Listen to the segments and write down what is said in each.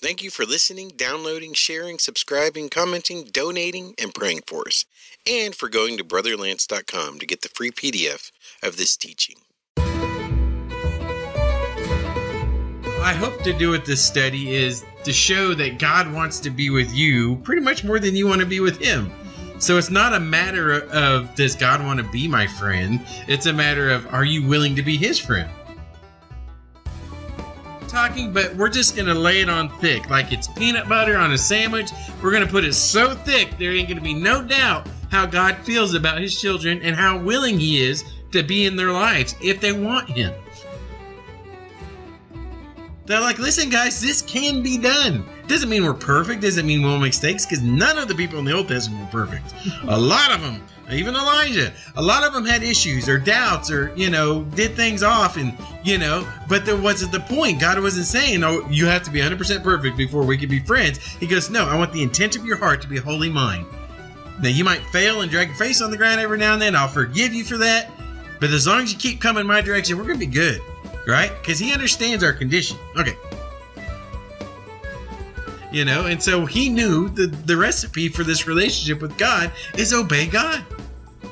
Thank you for listening, downloading, sharing, subscribing, commenting, donating, and praying for us, and for going to brotherlance.com to get the free PDF of this teaching. I hope to do with this study is to show that God wants to be with you pretty much more than you want to be with Him. So it's not a matter of does God want to be my friend? It's a matter of are you willing to be His friend? Talking, but we're just gonna lay it on thick, like it's peanut butter on a sandwich. We're gonna put it so thick there ain't gonna be no doubt how God feels about His children and how willing He is to be in their lives if they want Him. They're like, listen, guys, this can be done. Doesn't mean we're perfect. Doesn't mean we won't make mistakes because none of the people in the Old Testament were perfect. a lot of them, even Elijah, a lot of them had issues or doubts or, you know, did things off and, you know, but there wasn't the point. God wasn't saying, oh, you have to be 100% perfect before we can be friends. He goes, no, I want the intent of your heart to be wholly mine. Now, you might fail and drag your face on the ground every now and then. I'll forgive you for that. But as long as you keep coming my direction, we're going to be good right? Because he understands our condition. Okay. You know, and so he knew the, the recipe for this relationship with God is obey God.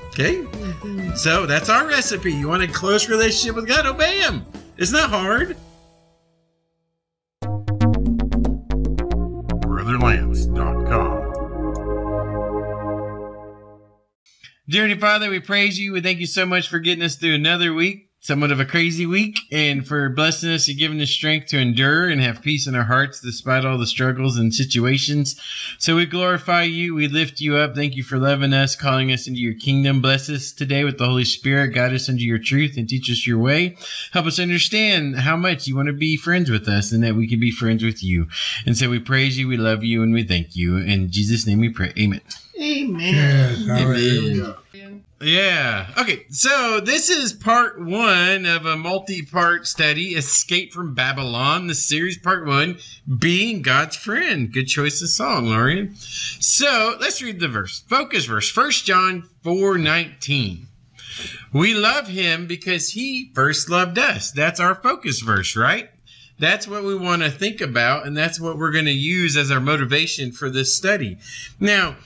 Okay? Mm-hmm. So that's our recipe. You want a close relationship with God? Obey Him. It's not that hard. BrotherLance.com. Dear Father, we praise you. We thank you so much for getting us through another week somewhat of a crazy week and for blessing us and giving us strength to endure and have peace in our hearts despite all the struggles and situations. So we glorify you. We lift you up. Thank you for loving us, calling us into your kingdom. Bless us today with the Holy Spirit. Guide us into your truth and teach us your way. Help us understand how much you want to be friends with us and that we can be friends with you. And so we praise you. We love you and we thank you. In Jesus' name we pray. Amen. Amen. Yes, Amen. Yeah. Okay. So this is part one of a multi-part study, "Escape from Babylon." The series, part one, being God's friend. Good choice of song, Lorian. So let's read the verse. Focus verse. First John four nineteen. We love him because he first loved us. That's our focus verse, right? That's what we want to think about, and that's what we're going to use as our motivation for this study. Now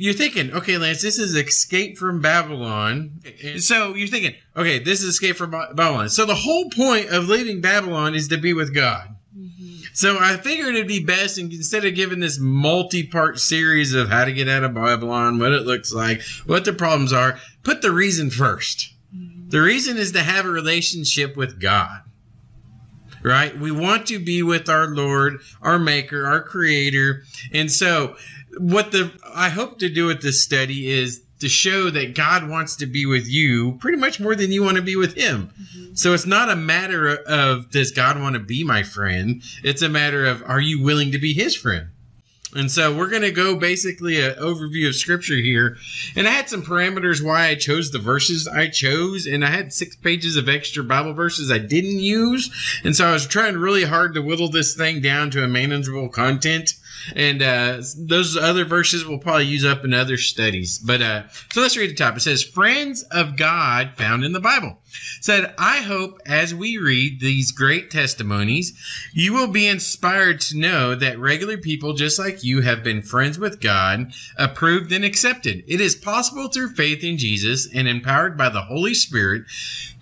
you're thinking, okay, Lance, this is Escape from Babylon. So you're thinking, okay, this is Escape from Babylon. So the whole point of leaving Babylon is to be with God. Mm-hmm. So I figured it'd be best, instead of giving this multi-part series of how to get out of Babylon, what it looks like, what the problems are, put the reason 1st mm-hmm. The reason is to have a relationship with God right? We want to be with our Lord, our Maker, our Creator. And so what the I hope to do with this study is to show that God wants to be with you pretty much more than you want to be with Him. Mm-hmm. So it's not a matter of does God want to be my friend? It's a matter of are you willing to be His friend? And so we're going to go basically an overview of scripture here. And I had some parameters why I chose the verses I chose. And I had six pages of extra Bible verses I didn't use. And so I was trying really hard to whittle this thing down to a manageable content and uh, those other verses we'll probably use up in other studies. But uh, so let's read the top. It says, "Friends of God found in the Bible." Said, "I hope as we read these great testimonies, you will be inspired to know that regular people just like you have been friends with God, approved and accepted. It is possible through faith in Jesus and empowered by the Holy Spirit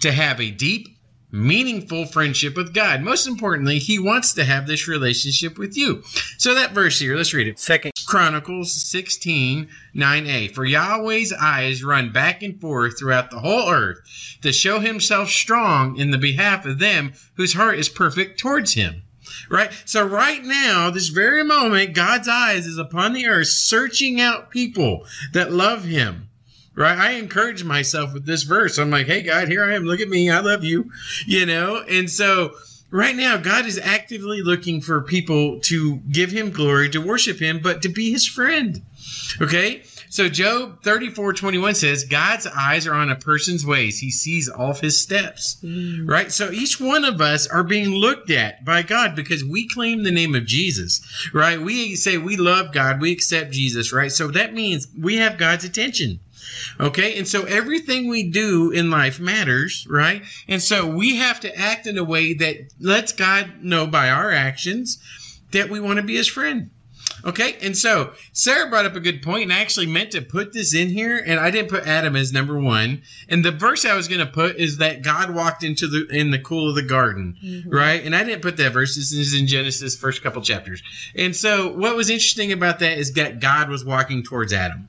to have a deep." Meaningful friendship with God. Most importantly, he wants to have this relationship with you. So that verse here, let's read it. Second Chronicles 16, 9a. For Yahweh's eyes run back and forth throughout the whole earth to show himself strong in the behalf of them whose heart is perfect towards him. Right? So right now, this very moment, God's eyes is upon the earth searching out people that love him right? I encourage myself with this verse. I'm like, hey, God, here I am. Look at me. I love you, you know? And so right now, God is actively looking for people to give him glory, to worship him, but to be his friend. Okay? So Job 34 21 says, God's eyes are on a person's ways. He sees all of his steps. Mm. Right? So each one of us are being looked at by God because we claim the name of Jesus. Right? We say we love God. We accept Jesus. Right? So that means we have God's attention. Okay. And so everything we do in life matters, right? And so we have to act in a way that lets God know by our actions that we want to be his friend. Okay, and so Sarah brought up a good point, and I actually meant to put this in here, and I didn't put Adam as number one. And the verse I was going to put is that God walked into the in the cool of the garden, Mm-hmm. right? And I didn't put that verse. This is in Genesis, first couple chapters. And so what was interesting about that is that God was walking towards Adam.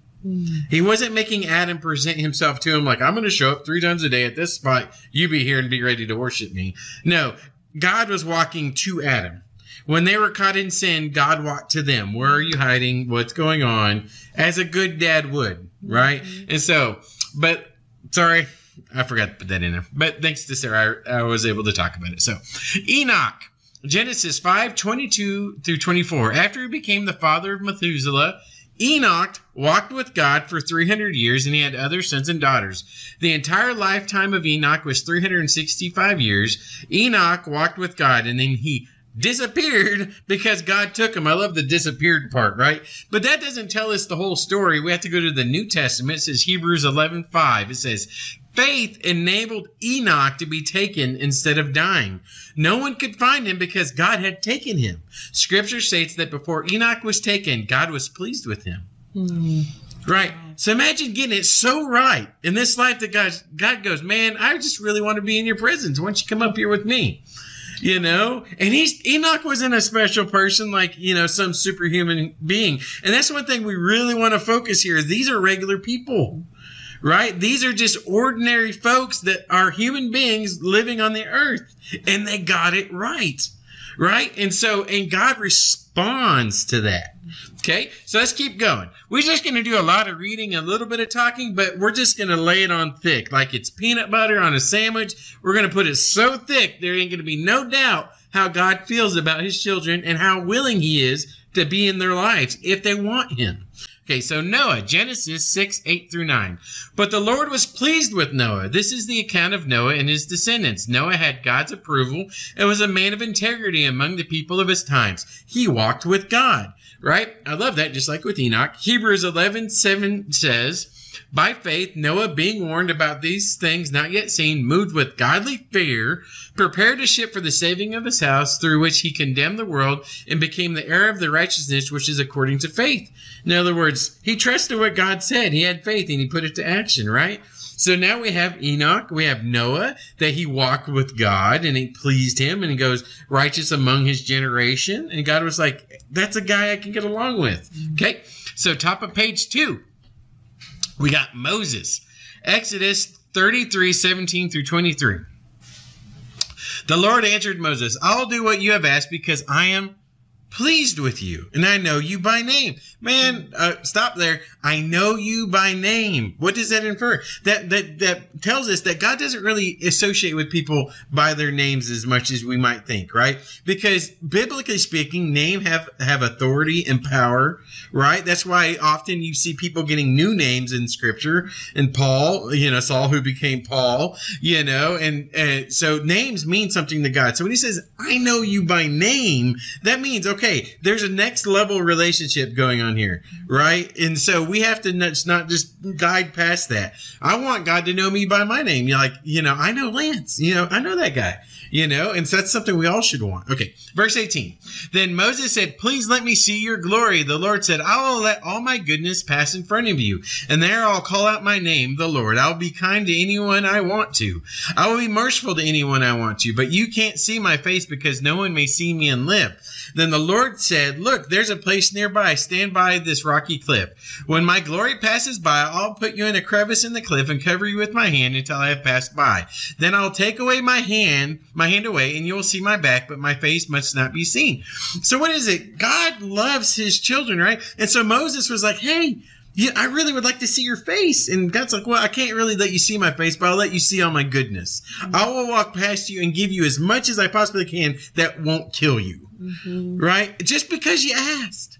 He wasn't making Adam present himself to him like, I'm going to show up three times a day at this spot. You be here and be ready to worship me. No, God was walking to Adam. When they were caught in sin, God walked to them. Where are you hiding? What's going on? As a good dad would, right? Mm-hmm. And so, but sorry, I forgot to put that in there. But thanks to Sarah, I, I was able to talk about it. So, Enoch, Genesis 5 22 through 24. After he became the father of Methuselah, Enoch walked with God for 300 years and he had other sons and daughters. The entire lifetime of Enoch was 365 years. Enoch walked with God and then he disappeared because God took him. I love the disappeared part, right? But that doesn't tell us the whole story. We have to go to the New Testament. It says Hebrews 11:5. It says, "Faith enabled Enoch to be taken instead of dying. No one could find him because God had taken him." Scripture states that before Enoch was taken, God was pleased with him. Hmm. Right. So imagine getting it so right in this life that God, God goes, man, I just really want to be in your presence. Why don't you come up here with me? You know, and he's Enoch wasn't a special person like you know some superhuman being, and that's one thing we really want to focus here these are regular people, right? These are just ordinary folks that are human beings living on the earth, and they got it right, right? And so, and God responds to that. Okay, so let's keep going. We're just going to do a lot of reading, a little bit of talking, but we're just going to lay it on thick, like it's peanut butter on a sandwich. We're going to put it so thick there ain't going to be no doubt how God feels about His children and how willing He is to be in their lives if they want Him. Okay, so Noah, Genesis 6, 8 through 9. But the Lord was pleased with Noah. This is the account of Noah and his descendants. Noah had God's approval and was a man of integrity among the people of his times. He walked with God, right? I love that, just like with Enoch. Hebrews 11, 7 says, by faith, Noah, being warned about these things not yet seen, moved with godly fear, prepared a ship for the saving of his house, through which he condemned the world and became the heir of the righteousness which is according to faith. In other words, he trusted what God said. He had faith and he put it to action, right? So now we have Enoch, we have Noah, that he walked with God and it pleased him and he goes righteous among his generation. And God was like, that's a guy I can get along with. Mm-hmm. Okay. So top of page two, we got Moses. Exodus 33, 17 through 23. The Lord answered Moses, I'll do what you have asked because I am pleased with you and I know you by name. Man, uh, stop there. I know you by name. What does that infer? That, that, that tells us that God doesn't really associate with people by their names as much as we might think, right? Because biblically speaking, name have, have authority and power, right? That's why often you see people getting new names in scripture and Paul, you know, Saul who became Paul, you know, and, and so names mean something to God. So when he says, I know you by name, that means, okay, there's a next level relationship going on here, right? And so we have to not, not just guide past that. I want God to know me by my name. You're like, you know, I know Lance, you know, I know that guy, you know, and so that's something we all should want. Okay. Verse 18. Then Moses said, please let me see your glory. The Lord said, I will let all my goodness pass in front of you. And there I'll call out my name, the Lord. I'll be kind to anyone I want to. I will be merciful to anyone I want to, but you can't see my face because no one may see me and live. Then the Lord said, Look, there's a place nearby. Stand by this rocky cliff. When my glory passes by, I'll put you in a crevice in the cliff and cover you with my hand until I have passed by. Then I'll take away my hand, my hand away, and you will see my back, but my face must not be seen. So what is it? God loves his children, right? And so Moses was like, Hey, yeah, I really would like to see your face. And God's like, well, I can't really let you see my face, but I'll let you see all my goodness. I will walk past you and give you as much as I possibly can that won't kill you. Mm-hmm. Right? Just because you asked.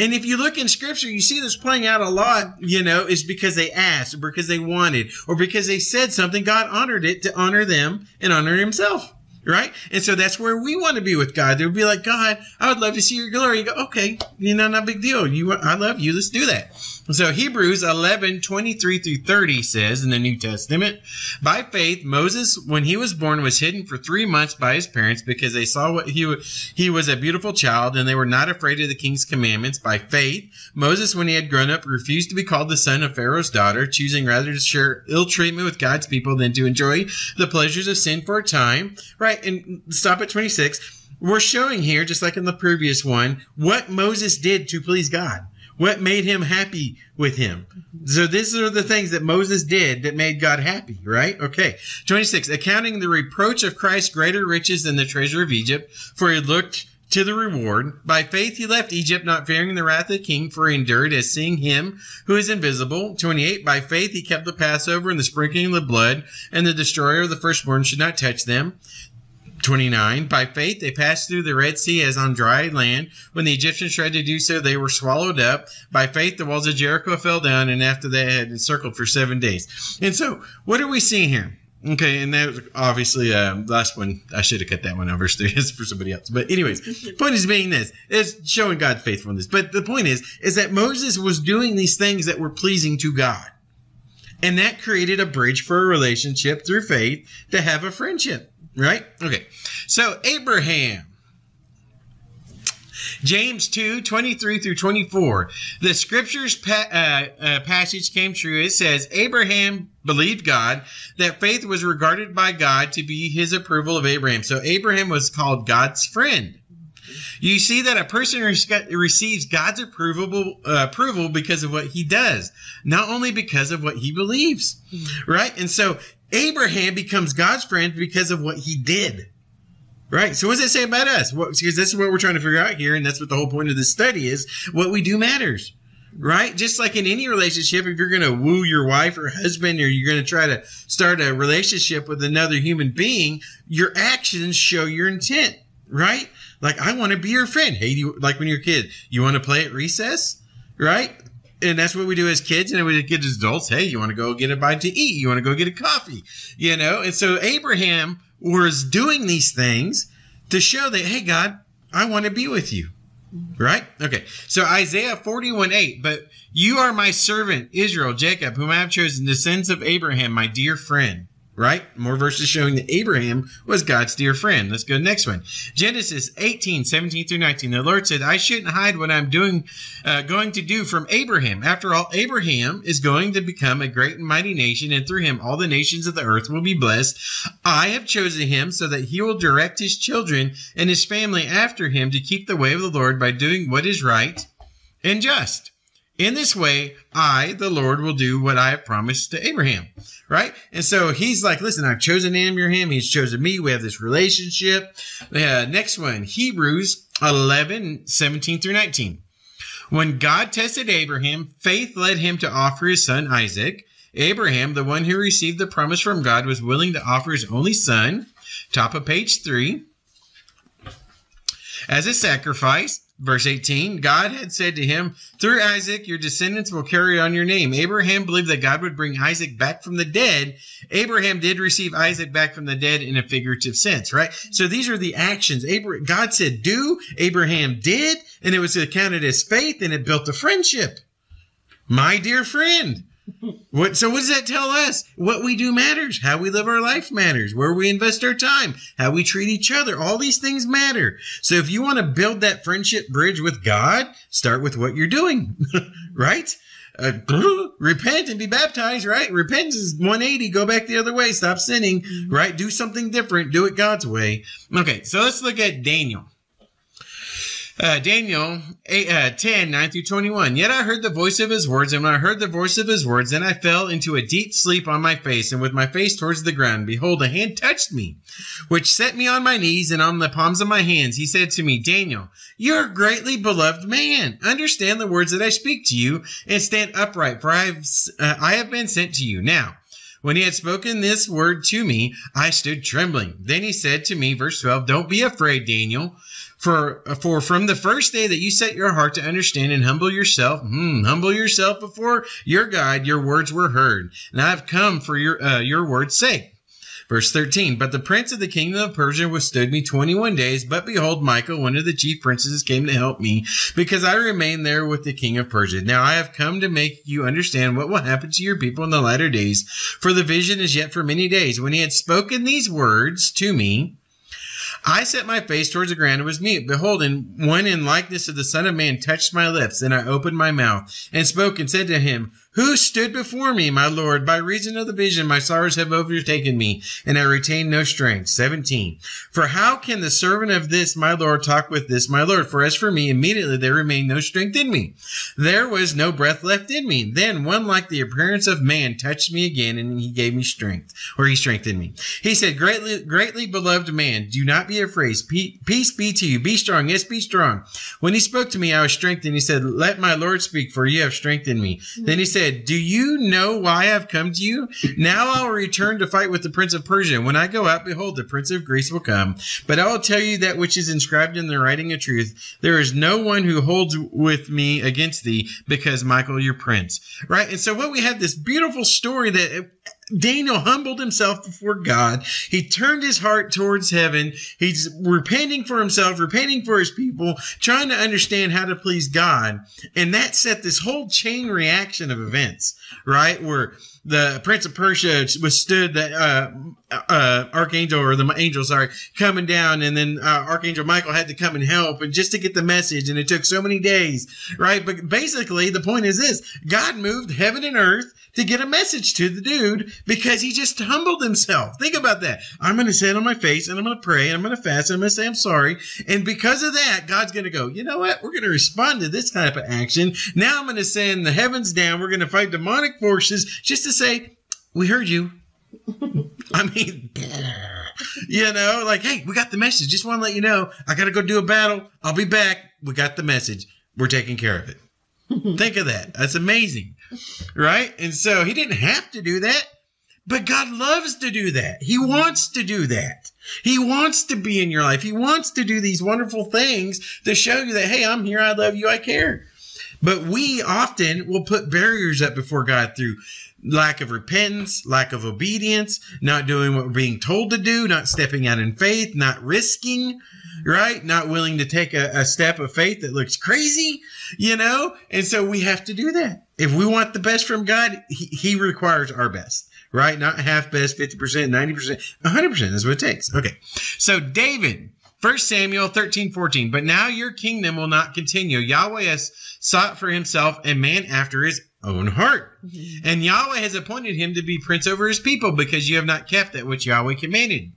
And if you look in scripture, you see this playing out a lot, you know, is because they asked or because they wanted or because they said something. God honored it to honor them and honor himself. right? And so that's where we want to be with God. They would be like, God, I would love to see your glory. You go, okay, you know, not a big deal. You, I love you. Let's do that. So Hebrews 11, 23 through 30 says in the New Testament, by faith, Moses, when he was born, was hidden for three months by his parents because they saw what he, he was a beautiful child and they were not afraid of the king's commandments. By faith, Moses, when he had grown up, refused to be called the son of Pharaoh's daughter, choosing rather to share ill treatment with God's people than to enjoy the pleasures of sin for a time. Right. And stop at 26. We're showing here, just like in the previous one, what Moses did to please God what made him happy with him. So these are the things that Moses did that made God happy, right? Okay. 26. Accounting the reproach of Christ greater riches than the treasure of Egypt, for he looked to the reward. By faith he left Egypt, not fearing the wrath of the king, for he endured as seeing him who is invisible. 28. By faith he kept the Passover and the sprinkling of the blood, and the destroyer of the firstborn should not touch them. 29. By faith, they passed through the Red Sea as on dry land. When the Egyptians tried to do so, they were swallowed up. By faith, the walls of Jericho fell down, and after they had encircled for seven days. And so, what are we seeing here? Okay, and that was obviously uh, last one. I should have cut that one over. It's for somebody else. But anyways, point is being this is showing God's faithfulness. But the point is, is that Moses was doing these things that were pleasing to God, and that created a bridge for a relationship through faith to have a friendship. Right? Okay. So Abraham. James 2, 23 through 24. The scriptures pa- uh, uh, passage came true. It says, Abraham believed God, that faith was regarded by God to be his approval of Abraham. So Abraham was called God's friend. You see that a person receives God's approval, uh, approval because of what he does, not only because of what he believes. Right? And so Abraham becomes God's friend because of what he did. Right. So what does that say about us? because this is what we're trying to figure out here, and that's what the whole point of this study is. What we do matters. Right? Just like in any relationship, if you're going to woo your wife or husband, or you're going to try to start a relationship with another human being, your actions show your intent. Right? Like, I want to be your friend. Hey, you, like when you're a kid, you want to play at recess? Right? And that's what we do as kids and we get as adults hey you want to go get a bite to eat? You want to go get a coffee? You know? And so abraham was doing these things to show that hey god i want to be with you. Right? Okay. So isaiah 41 8 but you are my servant israel jacob whom i have chosen the sons of abraham my dear friend right? More verses showing that Abraham was God's dear friend. Let's go next one. Genesis 18, 17 through 19. The Lord said, I shouldn't hide what I'm doing, uh, going to do from Abraham. After all, Abraham is going to become a great and mighty nation, and through him all the nations of the earth will be blessed. I have chosen him so that he will direct his children and his family after him to keep the way of the Lord by doing what is right and just. In this way, I, the Lord, will do what I have promised to Abraham. Right? And so he's like, listen, I've chosen Abraham. He's chosen me. We have this relationship. Uh, next one, Hebrews 11, 17 through 19. When God tested Abraham, faith led him to offer his son Isaac. Abraham, the one who received the promise from God, was willing to offer his only son, top of page 3, as a sacrifice Verse 18 God had said to him, Through Isaac, your descendants will carry on your name. Abraham believed that God would bring Isaac back from the dead. Abraham did receive Isaac back from the dead in a figurative sense, right? So these are the actions. Abraham, God said, Do. Abraham did, and it was accounted as faith, and it built a friendship. My dear friend. What, so what does that tell us? What we do matters. How we live our life matters. Where we invest our time. How we treat each other. All these things matter. So if you want to build that friendship bridge with God, start with what you're doing, right? Uh, repent and be baptized, right? Repentance is 180. Go back the other way. Stop sinning, right? Do something different. Do it God's way. Okay, so let's look at Daniel. Uh, Daniel 8, uh, 10, 9 through 21. Yet I heard the voice of his words, and when I heard the voice of his words, then I fell into a deep sleep on my face, and with my face towards the ground. Behold, a hand touched me, which set me on my knees and on the palms of my hands. He said to me, Daniel, you're a greatly beloved man. Understand the words that I speak to you, and stand upright, for I have, uh, I have been sent to you. Now, when he had spoken this word to me, I stood trembling. Then he said to me, verse 12, Don't be afraid, Daniel. For, for from the first day that you set your heart to understand and humble yourself, hmm, humble yourself before your God, your words were heard. And I have come for your, uh, your word's sake. Verse 13, But the prince of the kingdom of Persia withstood me 21 days, but behold, Michael, one of the chief princes, came to help me, because I remained there with the king of Persia. Now I have come to make you understand what will happen to your people in the latter days, for the vision is yet for many days. When he had spoken these words to me, I set my face towards the ground and was mute. Behold, and one in likeness of the Son of Man touched my lips. and I opened my mouth and spoke and said to him, Who stood before me, my Lord? By reason of the vision, my sorrows have overtaken me, and I retain no strength. 17. For how can the servant of this, my Lord, talk with this, my Lord? For as for me, immediately there remained no strength in me. There was no breath left in me. Then one like the appearance of man touched me again, and he gave me strength, or he strengthened me. He said, Greatly, greatly beloved man, do not be afraid. Peace be to you. Be strong. Yes, be strong. When he spoke to me, I was strengthened. He said, Let my Lord speak, for you have strengthened me. Then he said, Do you know why I have come to you? Now I will return to fight with the prince of Persia. When I go out, behold, the prince of Greece will come. But I will tell you that which is inscribed in the writing of truth. There is no one who holds with me against thee, because Michael, your prince. Right? And so what we have this beautiful story that Daniel humbled himself before God. He turned his heart towards heaven. He's repenting for himself, repenting for his people, trying to understand how to please God. And that set this whole chain reaction of events, right? Where the Prince of Persia withstood the uh, uh, archangel or the angel, sorry, coming down, and then uh, Archangel Michael had to come and help, and just to get the message, and it took so many days, right? But basically, the point is this: God moved heaven and earth to get a message to the dude because he just humbled himself. Think about that. I'm going to sit on my face and I'm going to pray and I'm going to fast and I'm going to say I'm sorry. And because of that, God's going to go, you know what? We're going to respond to this type of action. Now I'm going to send the heavens down. We're going to fight demonic forces just to say, we heard you. I mean, you know, like, hey, we got the message. Just want to let you know, I got to go do a battle. I'll be back. We got the message. We're taking care of it. Think of that. That's amazing. Right? And so he didn't have to do that, but God loves to do that. He wants to do that. He wants to be in your life. He wants to do these wonderful things to show you that, hey, I'm here. I love you. I care. But we often will put barriers up before God through lack of repentance, lack of obedience, not doing what we're being told to do, not stepping out in faith, not risking, right? Not willing to take a, a step of faith that looks crazy, you know? And so we have to do that. If we want the best from God, He, he requires our best, right? Not half best, 50%, 90%, 100% is what it takes. Okay. So David, 1 Samuel 13, 14. But now your kingdom will not continue. Yahweh has sought for himself a man after his own heart. Mm-hmm. And Yahweh has appointed him to be prince over his people because you have not kept that which Yahweh commanded.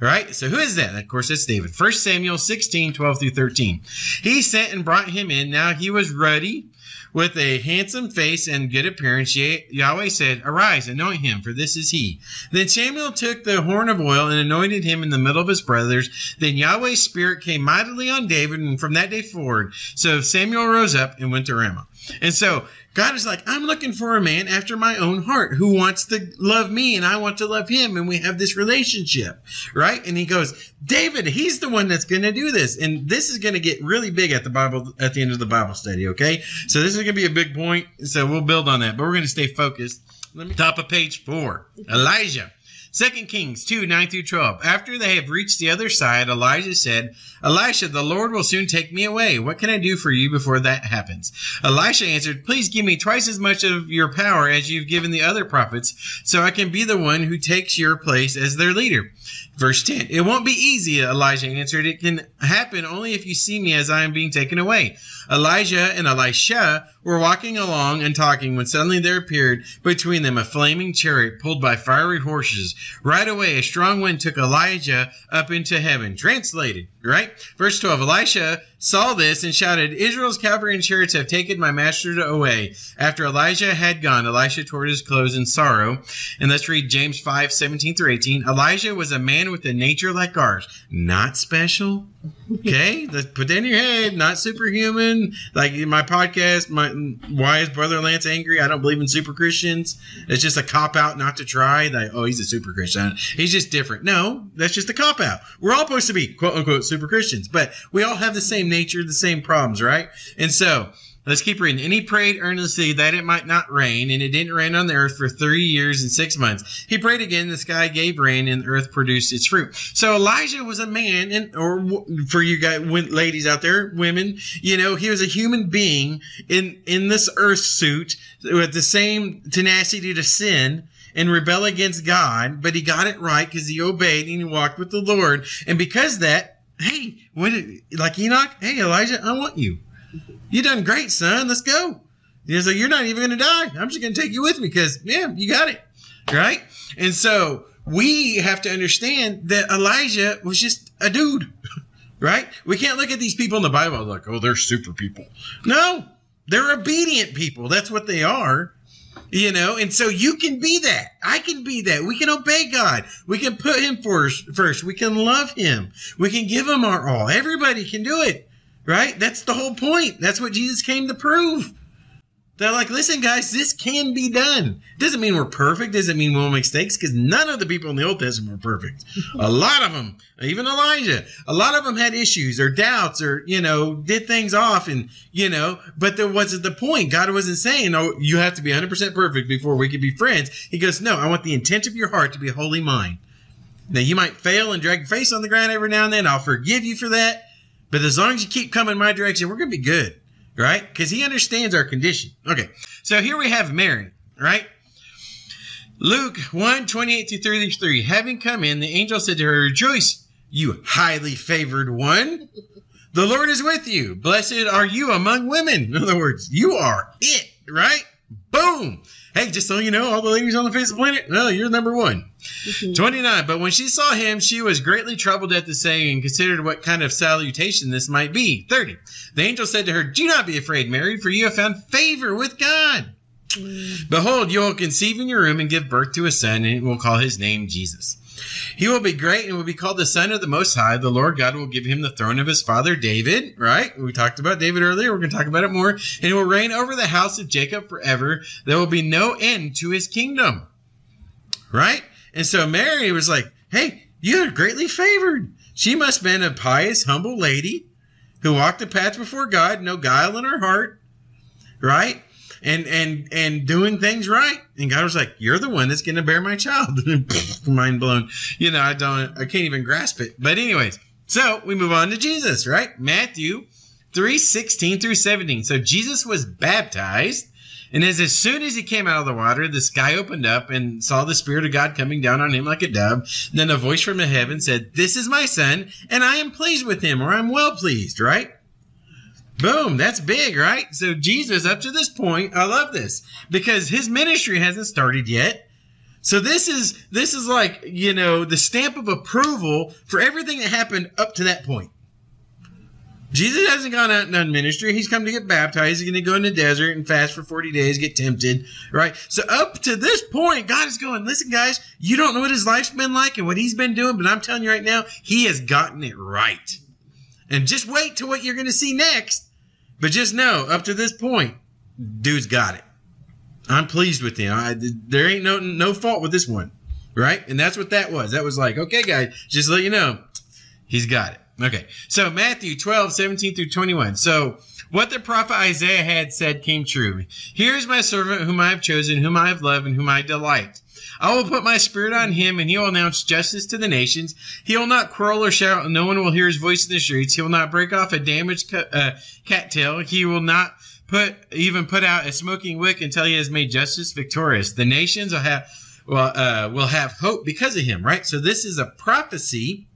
All right, so who is that? Of course, it's David. 1 Samuel 16, 12 through 13. He sent and brought him in. Now he was ruddy, with a handsome face and good appearance. Yahweh said, Arise, anoint him, for this is he. Then Samuel took the horn of oil and anointed him in the middle of his brothers. Then Yahweh's spirit came mightily on David, and from that day forward, so Samuel rose up and went to Ramah. And so God is like, I'm looking for a man after my own heart who wants to love me and I want to love him. And we have this relationship, right? And he goes, David, he's the one that's going to do this. And this is going to get really big at the Bible, at the end of the Bible study. Okay. So this is going to be a big point. So we'll build on that, but we're going to stay focused. Let me top of page four. Elijah. Second Kings 2, 9 through 12. After they have reached the other side, Elijah said, Elisha, the Lord will soon take me away. What can I do for you before that happens? Elisha answered, Please give me twice as much of your power as you've given the other prophets, so I can be the one who takes your place as their leader. Verse 10. It won't be easy, Elijah answered. It can happen only if you see me as I am being taken away. Elijah and Elisha were walking along and talking when suddenly there appeared between them a flaming chariot pulled by fiery horses. Right away, a strong wind took Elijah up into heaven. Translated, right? Verse 12 Elisha saw this and shouted, Israel's cavalry and chariots have taken my master away. After Elijah had gone, Elisha tore his clothes in sorrow. And let's read James 5 17 through 18. Elijah was a man with a nature like ours, not special. Okay, let's put that in your head. Not superhuman. Like in my podcast, my why is Brother Lance angry? I don't believe in super Christians. It's just a cop out not to try. Like, oh, he's a super Christian. He's just different. No, that's just a cop out. We're all supposed to be quote unquote super Christians, but we all have the same nature, the same problems, right? And so Let's keep reading. And he prayed earnestly that it might not rain, and it didn't rain on the earth for three years and six months. He prayed again, the sky gave rain, and the earth produced its fruit. So Elijah was a man, and or for you guys, ladies out there, women, you know, he was a human being in in this earth suit with the same tenacity to sin and rebel against God, but he got it right because he obeyed and he walked with the Lord. And because that, hey, like Enoch, hey Elijah, I want you. You done great, son. Let's go. He's like, you're not even going to die. I'm just going to take you with me because, yeah, you got it. Right? And so we have to understand that Elijah was just a dude. Right? We can't look at these people in the Bible like, oh, they're super people. No, they're obedient people. That's what they are. You know, and so you can be that. I can be that. We can obey God. We can put Him first. First, we can love Him. We can give Him our all. Everybody can do it. Right? That's the whole point. That's what Jesus came to prove. They're like, listen, guys, this can be done. Doesn't mean we're perfect. Doesn't mean we'll make mistakes because none of the people in the Old Testament were perfect. a lot of them, even Elijah, a lot of them had issues or doubts or, you know, did things off and, you know, but there wasn't the point. God wasn't saying, oh, you have to be 100% perfect before we can be friends. He goes, no, I want the intent of your heart to be holy mind. Now, you might fail and drag your face on the ground every now and then. I'll forgive you for that. But as long as you keep coming my direction, we're going to be good, right? Because he understands our condition. Okay, so here we have Mary, right? Luke 1 28 through 33. Having come in, the angel said to her, Rejoice, you highly favored one. The Lord is with you. Blessed are you among women. In other words, you are it, right? Boom. Hey, just so you know, all the ladies on the face of the planet, well, you're number one. Mm-hmm. 29. But when she saw him, she was greatly troubled at the saying and considered what kind of salutation this might be. 30. The angel said to her, Do not be afraid, Mary, for you have found favor with God. Behold, you will conceive in your room and give birth to a son, and will call his name Jesus. He will be great and will be called the Son of the Most High. The Lord God will give him the throne of his father David, right? We talked about David earlier. We're going to talk about it more. And he will reign over the house of Jacob forever. There will be no end to his kingdom, right? And so Mary was like, hey, you are greatly favored. She must have been a pious, humble lady who walked the path before God, no guile in her heart, right? And and and doing things right. And God was like, "You're the one that's going to bear my child." Mind blown. You know, I don't, I can't even grasp it. But anyways, so we move on to Jesus, right? Matthew three sixteen through seventeen. So Jesus was baptized. And as, as soon as he came out of the water, the sky opened up and saw the Spirit of God coming down on him like a dove. Then a voice from the heaven said, This is my son, and I am pleased with him, or I'm well pleased, right? Boom, that's big, right? So Jesus, up to this point, I love this because his ministry hasn't started yet. So this is this is like, you know, the stamp of approval for everything that happened up to that point. Jesus hasn't gone out and done ministry. He's come to get baptized. He's going to go in the desert and fast for 40 days, get tempted, right? So up to this point, God is going, listen, guys, you don't know what his life's been like and what he's been doing, but I'm telling you right now, he has gotten it right. And just wait to what you're going to see next but just know, up to this point, dude's got it. I'm pleased with him. I, there ain't no no fault with this one, right? And that's what that was. That was like, okay, guys, just let you know, he's got it. Okay, so Matthew 12, 17 through 21. So what the prophet Isaiah had said came true. Here is my servant whom I have chosen, whom I have loved, and whom I delight. I will put my spirit on him, and he will announce justice to the nations. He will not quarrel or shout, and no one will hear his voice in the streets. He will not break off a damaged uh, cattail. He will not put even put out a smoking wick until he has made justice victorious. The nations will have well uh, will have hope because of him. Right. So this is a prophecy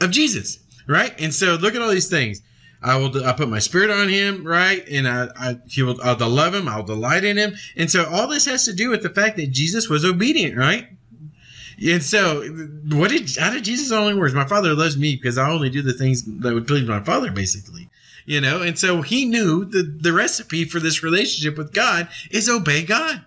of Jesus. Right. And so look at all these things. I will. I put my spirit on him, right? And I, I he will. I'll love him. I'll delight in him. And so all this has to do with the fact that Jesus was obedient, right? And so, what did how did Jesus only words? My Father loves me because I only do the things that would please my Father, basically. You know, and so he knew the the recipe for this relationship with God is obey God.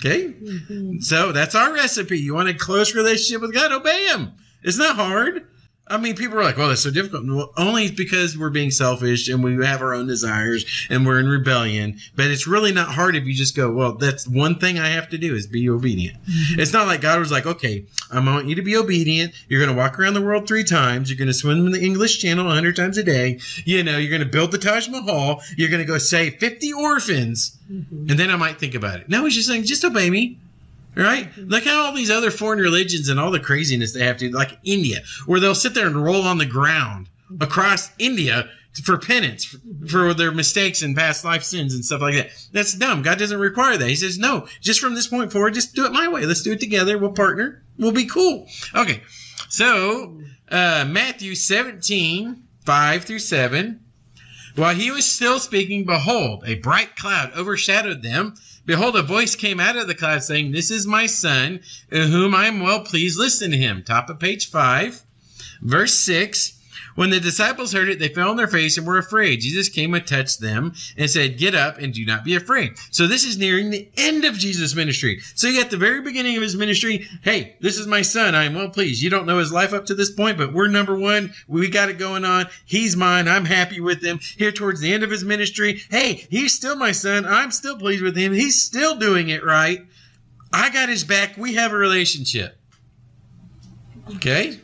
Okay, mm-hmm. so that's our recipe. You want a close relationship with God? Obey Him. It's not hard. I mean, people are like, well, that's so difficult. Well, only because we're being selfish and we have our own desires and we're in rebellion. But it's really not hard if you just go, well, that's one thing I have to do is be obedient. Mm-hmm. It's not like God was like, okay, I want you to be obedient. You're going to walk around the world three times. You're going to swim in the English Channel 100 times a day. You know, you're going to build the Taj Mahal. You're going to go save 50 orphans. Mm-hmm. And then I might think about it. No, he's just saying, just obey me. Right? Look at all these other foreign religions and all the craziness they have to, like India, where they'll sit there and roll on the ground across India for penance for, their mistakes and past life sins and stuff like that. That's dumb. God doesn't require that. He says, no, just from this point forward, just do it my way. Let's do it together. We'll partner. We'll be cool. Okay. So, uh, Matthew 17, 5 through 7. While he was still speaking, behold, a bright cloud overshadowed them. Behold, a voice came out of the cloud saying, This is my son, in whom I am well pleased. Listen to him. Top of page 5, verse 6. When the disciples heard it, they fell on their face and were afraid. Jesus came and touched them and said, Get up and do not be afraid. So this is nearing the end of Jesus' ministry. So you at the very beginning of his ministry, hey, this is my son. I am well pleased. You don't know his life up to this point, but we're number one. We got it going on. He's mine. I'm happy with him. Here towards the end of his ministry, hey, he's still my son. I'm still pleased with him. He's still doing it right. I got his back. We have a relationship. Okay?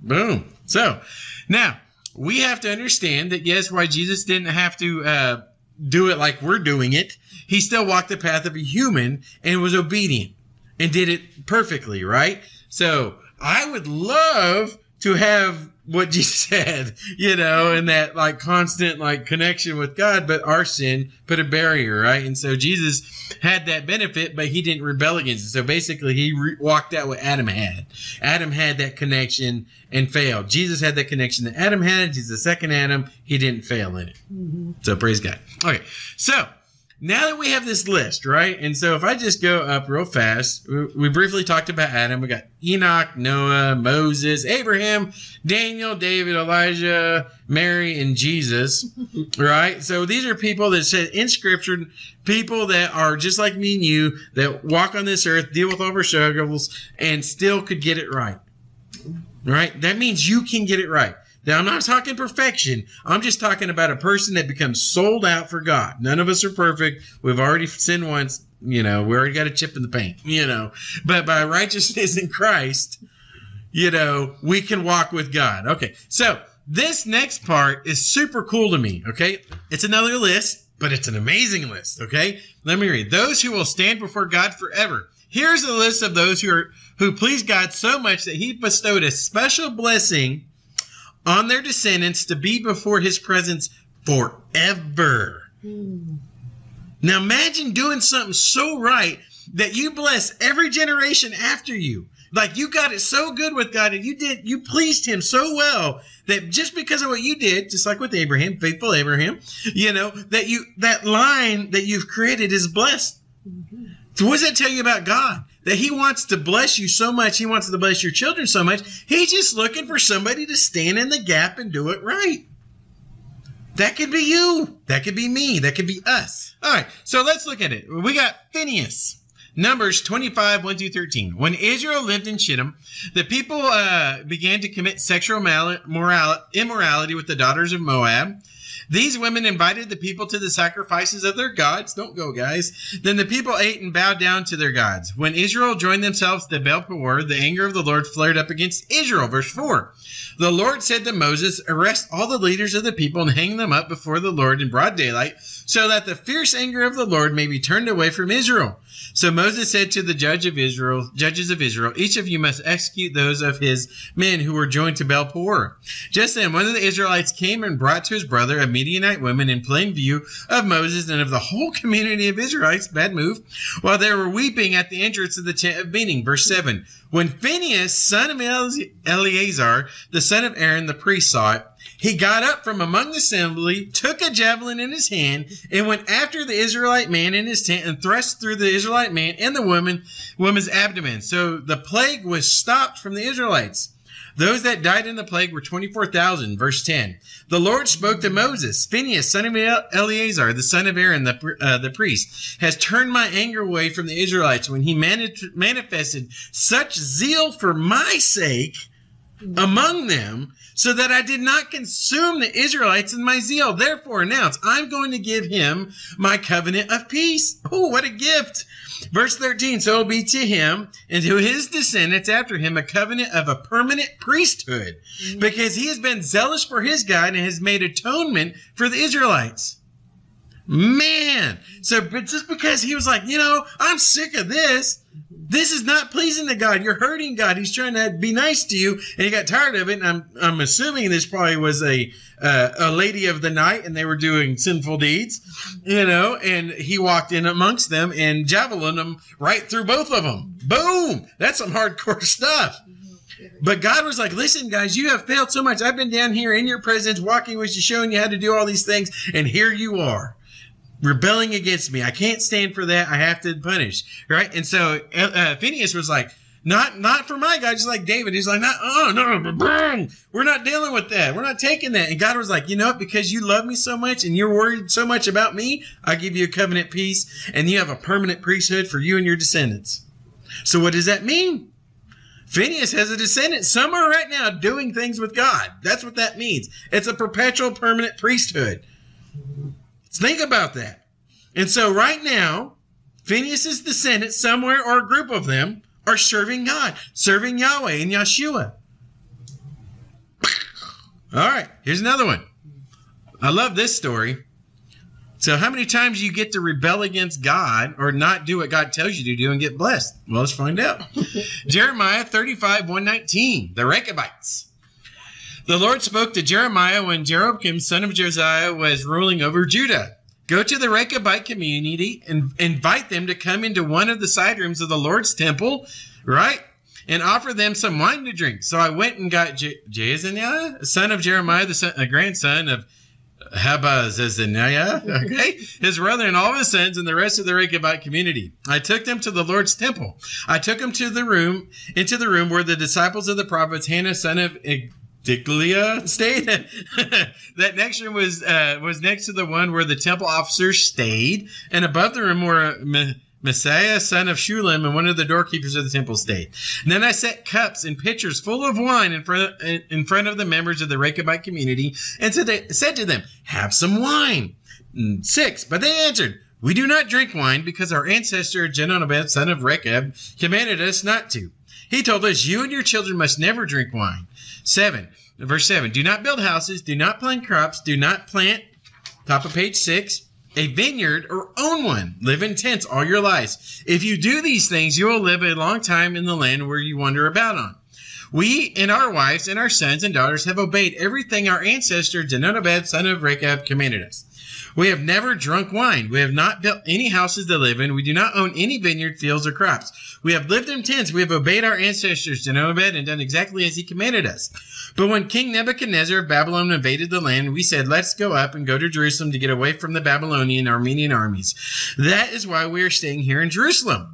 Boom. So, now, we have to understand that, yes, why Jesus didn't have to uh, do it like we're doing it, he still walked the path of a human and was obedient and did it perfectly, right? So, I would love to have what Jesus said, you know, and that like constant like connection with God, but our sin put a barrier, right? And so Jesus had that benefit, but he didn't rebel against it. So basically, he re- walked out what Adam had. Adam had that connection and failed. Jesus had that connection that Adam had. He's the second Adam. He didn't fail in it. Mm-hmm. So praise God. Okay, so now that we have this list, right? And so if I just go up real fast, we, we briefly talked about Adam. We got Enoch, Noah, Moses, Abraham, Daniel, David, Elijah, Mary, and Jesus, right? So these are people that said in scripture, people that are just like me and you that walk on this earth, deal with all of our struggles, and still could get it right. Right? That means you can get it right. Now, I'm not talking perfection. I'm just talking about a person that becomes sold out for God. None of us are perfect. We've already sinned once. You know, we already got a chip in the paint, you know. But by righteousness in Christ, you know, we can walk with God. Okay. So this next part is super cool to me. Okay. It's another list, but it's an amazing list. Okay. Let me read. Those who will stand before God forever. Here's a list of those who are, who please God so much that he bestowed a special blessing on their descendants to be before his presence forever. Now imagine doing something so right that you bless every generation after you. Like you got it so good with God and you did you pleased him so well that just because of what you did, just like with Abraham, faithful Abraham, you know, that you that line that you've created is blessed. So what does that tell you about God? That He wants to bless you so much, He wants to bless your children so much, He's just looking for somebody to stand in the gap and do it right. That could be you. That could be me. That could be us. All right, so let's look at it. We got Phinehas. Numbers 25, 1 through 13. When Israel lived in Shittim, the people uh, began to commit sexual mal- moral- immorality with the daughters of Moab. These women invited the people to the sacrifices of their gods. Don't go, guys. Then the people ate and bowed down to their gods. When Israel joined themselves to Baal Peor, the anger of the Lord flared up against Israel. Verse 4. The Lord said to Moses, Arrest all the leaders of the people and hang them up before the Lord in broad daylight, so that the fierce anger of the Lord may be turned away from Israel. So Moses said to the judge of Israel, judges of Israel, each of you must execute those of his men who were joined to Baal Peor. Just then, one of the Israelites came and brought to his brother a Midianite woman in plain view of Moses and of the whole community of Israelites. Bad move. While they were weeping at the entrance of the tent of meeting. Verse seven. When Phinehas, son of Eleazar, the son of Aaron, the priest, saw it, he got up from among the assembly, took a javelin in his hand, and went after the Israelite man in his tent and thrust through the Israelite man and the woman woman's abdomen. So the plague was stopped from the Israelites. Those that died in the plague were 24,000. Verse 10. The Lord spoke to Moses, Phinehas, son of Eleazar, the son of Aaron, the, uh, the priest, has turned my anger away from the Israelites when he mani- manifested such zeal for my sake among them, so that I did not consume the Israelites in my zeal. Therefore, announce, I'm going to give him my covenant of peace. Oh, what a gift! Verse 13 So it be to him and to his descendants after him a covenant of a permanent priesthood, mm-hmm. because he has been zealous for his God and has made atonement for the Israelites. Man, so but just because he was like, you know, I'm sick of this. This is not pleasing to God. You're hurting God. He's trying to be nice to you, and he got tired of it. And I'm I'm assuming this probably was a uh, a lady of the night, and they were doing sinful deeds, you know. And he walked in amongst them and javelined them right through both of them. Boom! That's some hardcore stuff. But God was like, listen, guys, you have failed so much. I've been down here in your presence, walking with you, showing you how to do all these things, and here you are rebelling against me. I can't stand for that. I have to punish. Right? And so uh, uh Phinehas was like, not not for my guy, just like David. He's like, not, oh no, no, no, we're not dealing with that. We're not taking that. And God was like, you know what? Because you love me so much and you're worried so much about me, I give you a covenant peace, and you have a permanent priesthood for you and your descendants. So what does that mean? Phinehas has a descendant somewhere right now doing things with God. That's what that means. It's a perpetual permanent priesthood. Think about that. And so right now, Phinehas's descendants, somewhere or a group of them, are serving God, serving Yahweh and Yeshua. All right, here's another one. I love this story. So, how many times you get to rebel against God or not do what God tells you to do and get blessed? Well, let's find out. Jeremiah 35, 119, the Rechabites. The Lord spoke to Jeremiah when Jeroboam, son of Josiah, was ruling over Judah. Go to the Rechabite community and invite them to come into one of the side rooms of the Lord's temple, right? And offer them some wine to drink. So I went and got Je- Jezaniah, son of Jeremiah, the son, grandson of Habazazaniah, okay, his brother and all of his sons and the rest of the Rechabite community. I took them to the Lord's temple. I took them to the room, into the room where the disciples of the prophets, Hannah, son of Diglia stayed. that next room was uh, was next to the one where the temple officers stayed, and above the room were Messiah, son of Shulam, and one of the doorkeepers of the temple stayed. And then I set cups and pitchers full of wine in front of, in front of the members of the Rechabite community, and said, said to them, "Have some wine." Mm, six, but they answered, "We do not drink wine because our ancestor Jenonabeth, son of Rechab, commanded us not to." He told us, You and your children must never drink wine. 7. Verse 7. Do not build houses, do not plant crops, do not plant, top of page 6, a vineyard or own one. Live in tents all your lives. If you do these things, you will live a long time in the land where you wander about on. We and our wives and our sons and daughters have obeyed everything our ancestor Jenonabed, son of Rechab, commanded us. We have never drunk wine. We have not built any houses to live in. We do not own any vineyard, fields, or crops. We have lived in tents. We have obeyed our ancestors, Jenobed, and done exactly as he commanded us. But when King Nebuchadnezzar of Babylon invaded the land, we said, Let's go up and go to Jerusalem to get away from the Babylonian Armenian armies. That is why we are staying here in Jerusalem.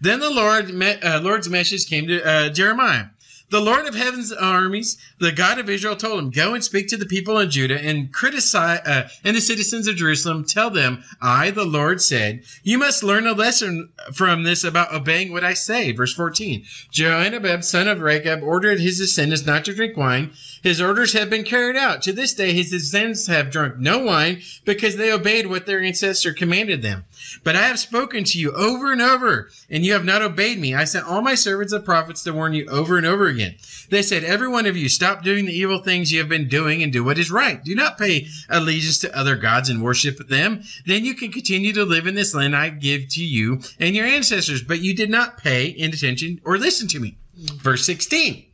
Then the Lord, uh, Lord's message came to uh, Jeremiah. The Lord of heaven's armies, the God of Israel, told him, "Go and speak to the people in Judah and criticize uh, and the citizens of Jerusalem. Tell them, I, the Lord, said, you must learn a lesson from this about obeying what I say." Verse fourteen: Jonadab, son of Rechab, ordered his descendants not to drink wine. His orders have been carried out. To this day, his descendants have drunk no wine because they obeyed what their ancestor commanded them. But I have spoken to you over and over, and you have not obeyed me. I sent all my servants and prophets to warn you over and over again. They said, Every one of you, stop doing the evil things you have been doing and do what is right. Do not pay allegiance to other gods and worship them. Then you can continue to live in this land I give to you and your ancestors. But you did not pay attention or listen to me. Verse 16.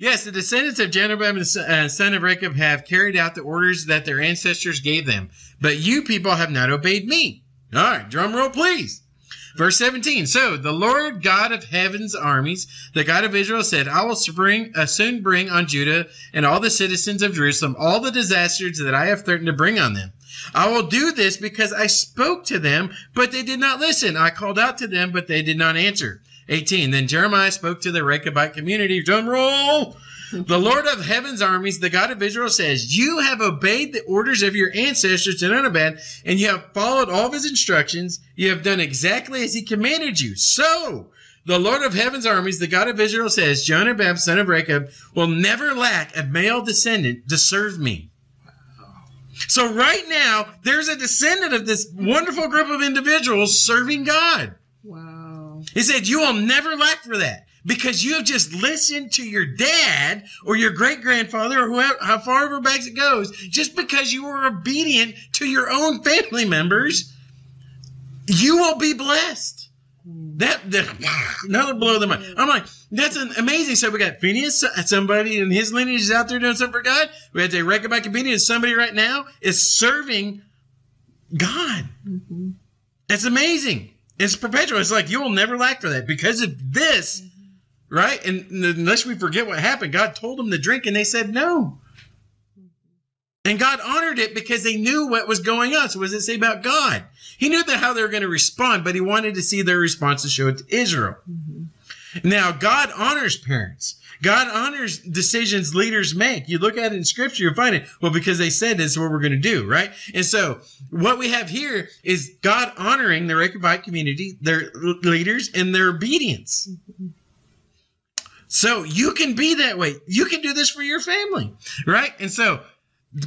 Yes, the descendants of Jeroboam, uh, son of Rechab, have carried out the orders that their ancestors gave them. But you people have not obeyed me. All right, drum roll, please. Verse 17. So the Lord God of heaven's armies, the God of Israel, said, I will spring, uh, soon bring on Judah and all the citizens of Jerusalem all the disasters that I have threatened to bring on them. I will do this because I spoke to them, but they did not listen. I called out to them, but they did not answer. 18. Then Jeremiah spoke to the Rechabite community. Drum roll. The Lord of heaven's armies, the God of Israel says, You have obeyed the orders of your ancestors to Nineveh, and you have followed all of his instructions. You have done exactly as he commanded you. So the Lord of heaven's armies, the God of Israel says, Jonadab, son of Rechab, will never lack a male descendant to serve me. So right now, there's a descendant of this wonderful group of individuals serving God. Wow. He said, You will never lack for that because you have just listened to your dad or your great grandfather or whoever, how far over back it goes, just because you were obedient to your own family members, you will be blessed. That, that another blow of the mind. I'm like, that's an amazing. So we got Phinehas, somebody in his lineage is out there doing something for God. We had to reckon back and somebody right now is serving God. Mm-hmm. It's amazing. It's perpetual. It's like you will never lack for that because of this, right? And unless we forget what happened, God told them to drink and they said no. And God honored it because they knew what was going on. So what does it say about God? He knew that how they were going to respond, but he wanted to see their response to show it to Israel. Mm-hmm. Now, God honors parents. God honors decisions leaders make. You look at it in scripture, you'll find it. Well, because they said this is what we're going to do, right? And so what we have here is God honoring the Rechabite community, their leaders, and their obedience. So you can be that way. You can do this for your family, right? And so,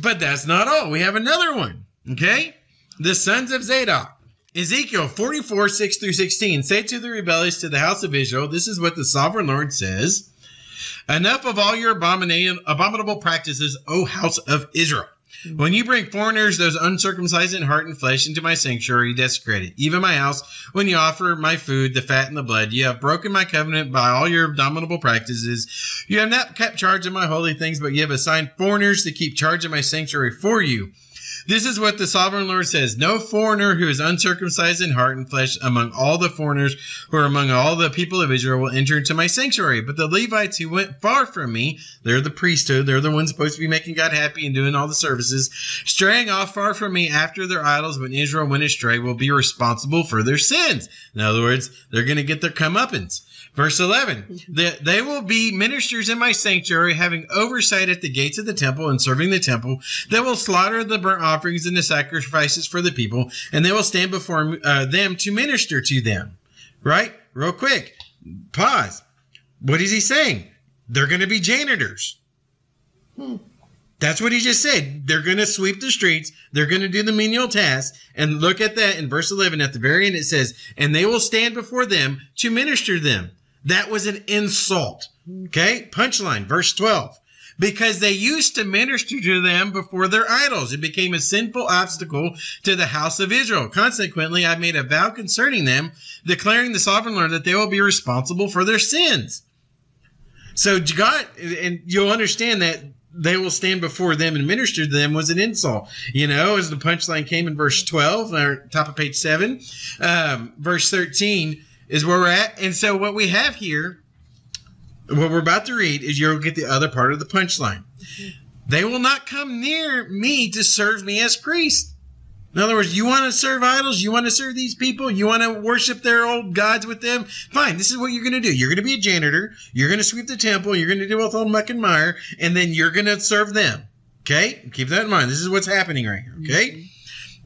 but that's not all. We have another one, okay? The sons of Zadok. Ezekiel 44, 6 through 16. Say to the rebellious to the house of Israel, this is what the sovereign Lord says. Enough of all your abominable practices, O house of Israel. When you bring foreigners, those uncircumcised in heart and flesh, into my sanctuary, you desecrate it. even my house. When you offer my food, the fat and the blood, you have broken my covenant by all your abominable practices. You have not kept charge of my holy things, but you have assigned foreigners to keep charge of my sanctuary for you. This is what the sovereign Lord says No foreigner who is uncircumcised in heart and flesh among all the foreigners who are among all the people of Israel will enter into my sanctuary. But the Levites who went far from me, they're the priesthood, they're the ones supposed to be making God happy and doing all the services, straying off far from me after their idols when Israel went astray, will be responsible for their sins. In other words, they're going to get their comeuppance. Verse 11, the, they will be ministers in my sanctuary, having oversight at the gates of the temple and serving the temple. They will slaughter the burnt offerings and the sacrifices for the people, and they will stand before uh, them to minister to them. Right? Real quick, pause. What is he saying? They're going to be janitors. That's what he just said. They're going to sweep the streets. They're going to do the menial tasks. And look at that in verse 11 at the very end. It says, and they will stand before them to minister to them. That was an insult. Okay. Punchline, verse 12. Because they used to minister to them before their idols. It became a sinful obstacle to the house of Israel. Consequently, I made a vow concerning them, declaring the sovereign Lord that they will be responsible for their sins. So God, and you'll understand that they will stand before them and minister to them was an insult. You know, as the punchline came in verse 12, or top of page 7. Um, verse 13 is where we're at. And so what we have here, what we're about to read, is you'll get the other part of the punchline. They will not come near me to serve me as priest. In other words, you want to serve idols, you want to serve these people, you want to worship their old gods with them. Fine, this is what you're going to do. You're going to be a janitor, you're going to sweep the temple, you're going to deal with all muck and mire, and then you're going to serve them. Okay? Keep that in mind. This is what's happening right here. Okay?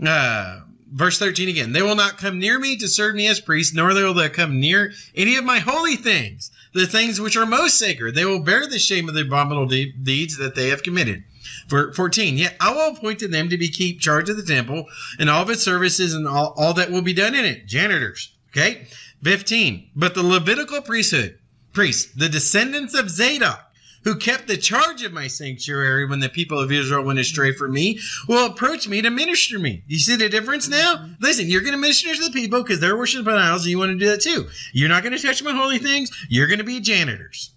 Uh, verse 13 again. They will not come near me to serve me as priest, nor will they come near any of my holy things, the things which are most sacred. They will bear the shame of the abominable de- deeds that they have committed. For 14, yet I will appoint to them to be keep charge of the temple and all of its services and all, all that will be done in it. Janitors. Okay. 15, but the Levitical priesthood, priests, the descendants of Zadok, who kept the charge of my sanctuary when the people of Israel went astray from me, will approach me to minister me. You see the difference now? Listen, you're going to minister to the people because they're worshiping idols, and you want to do that too. You're not going to touch my holy things. You're going to be janitors.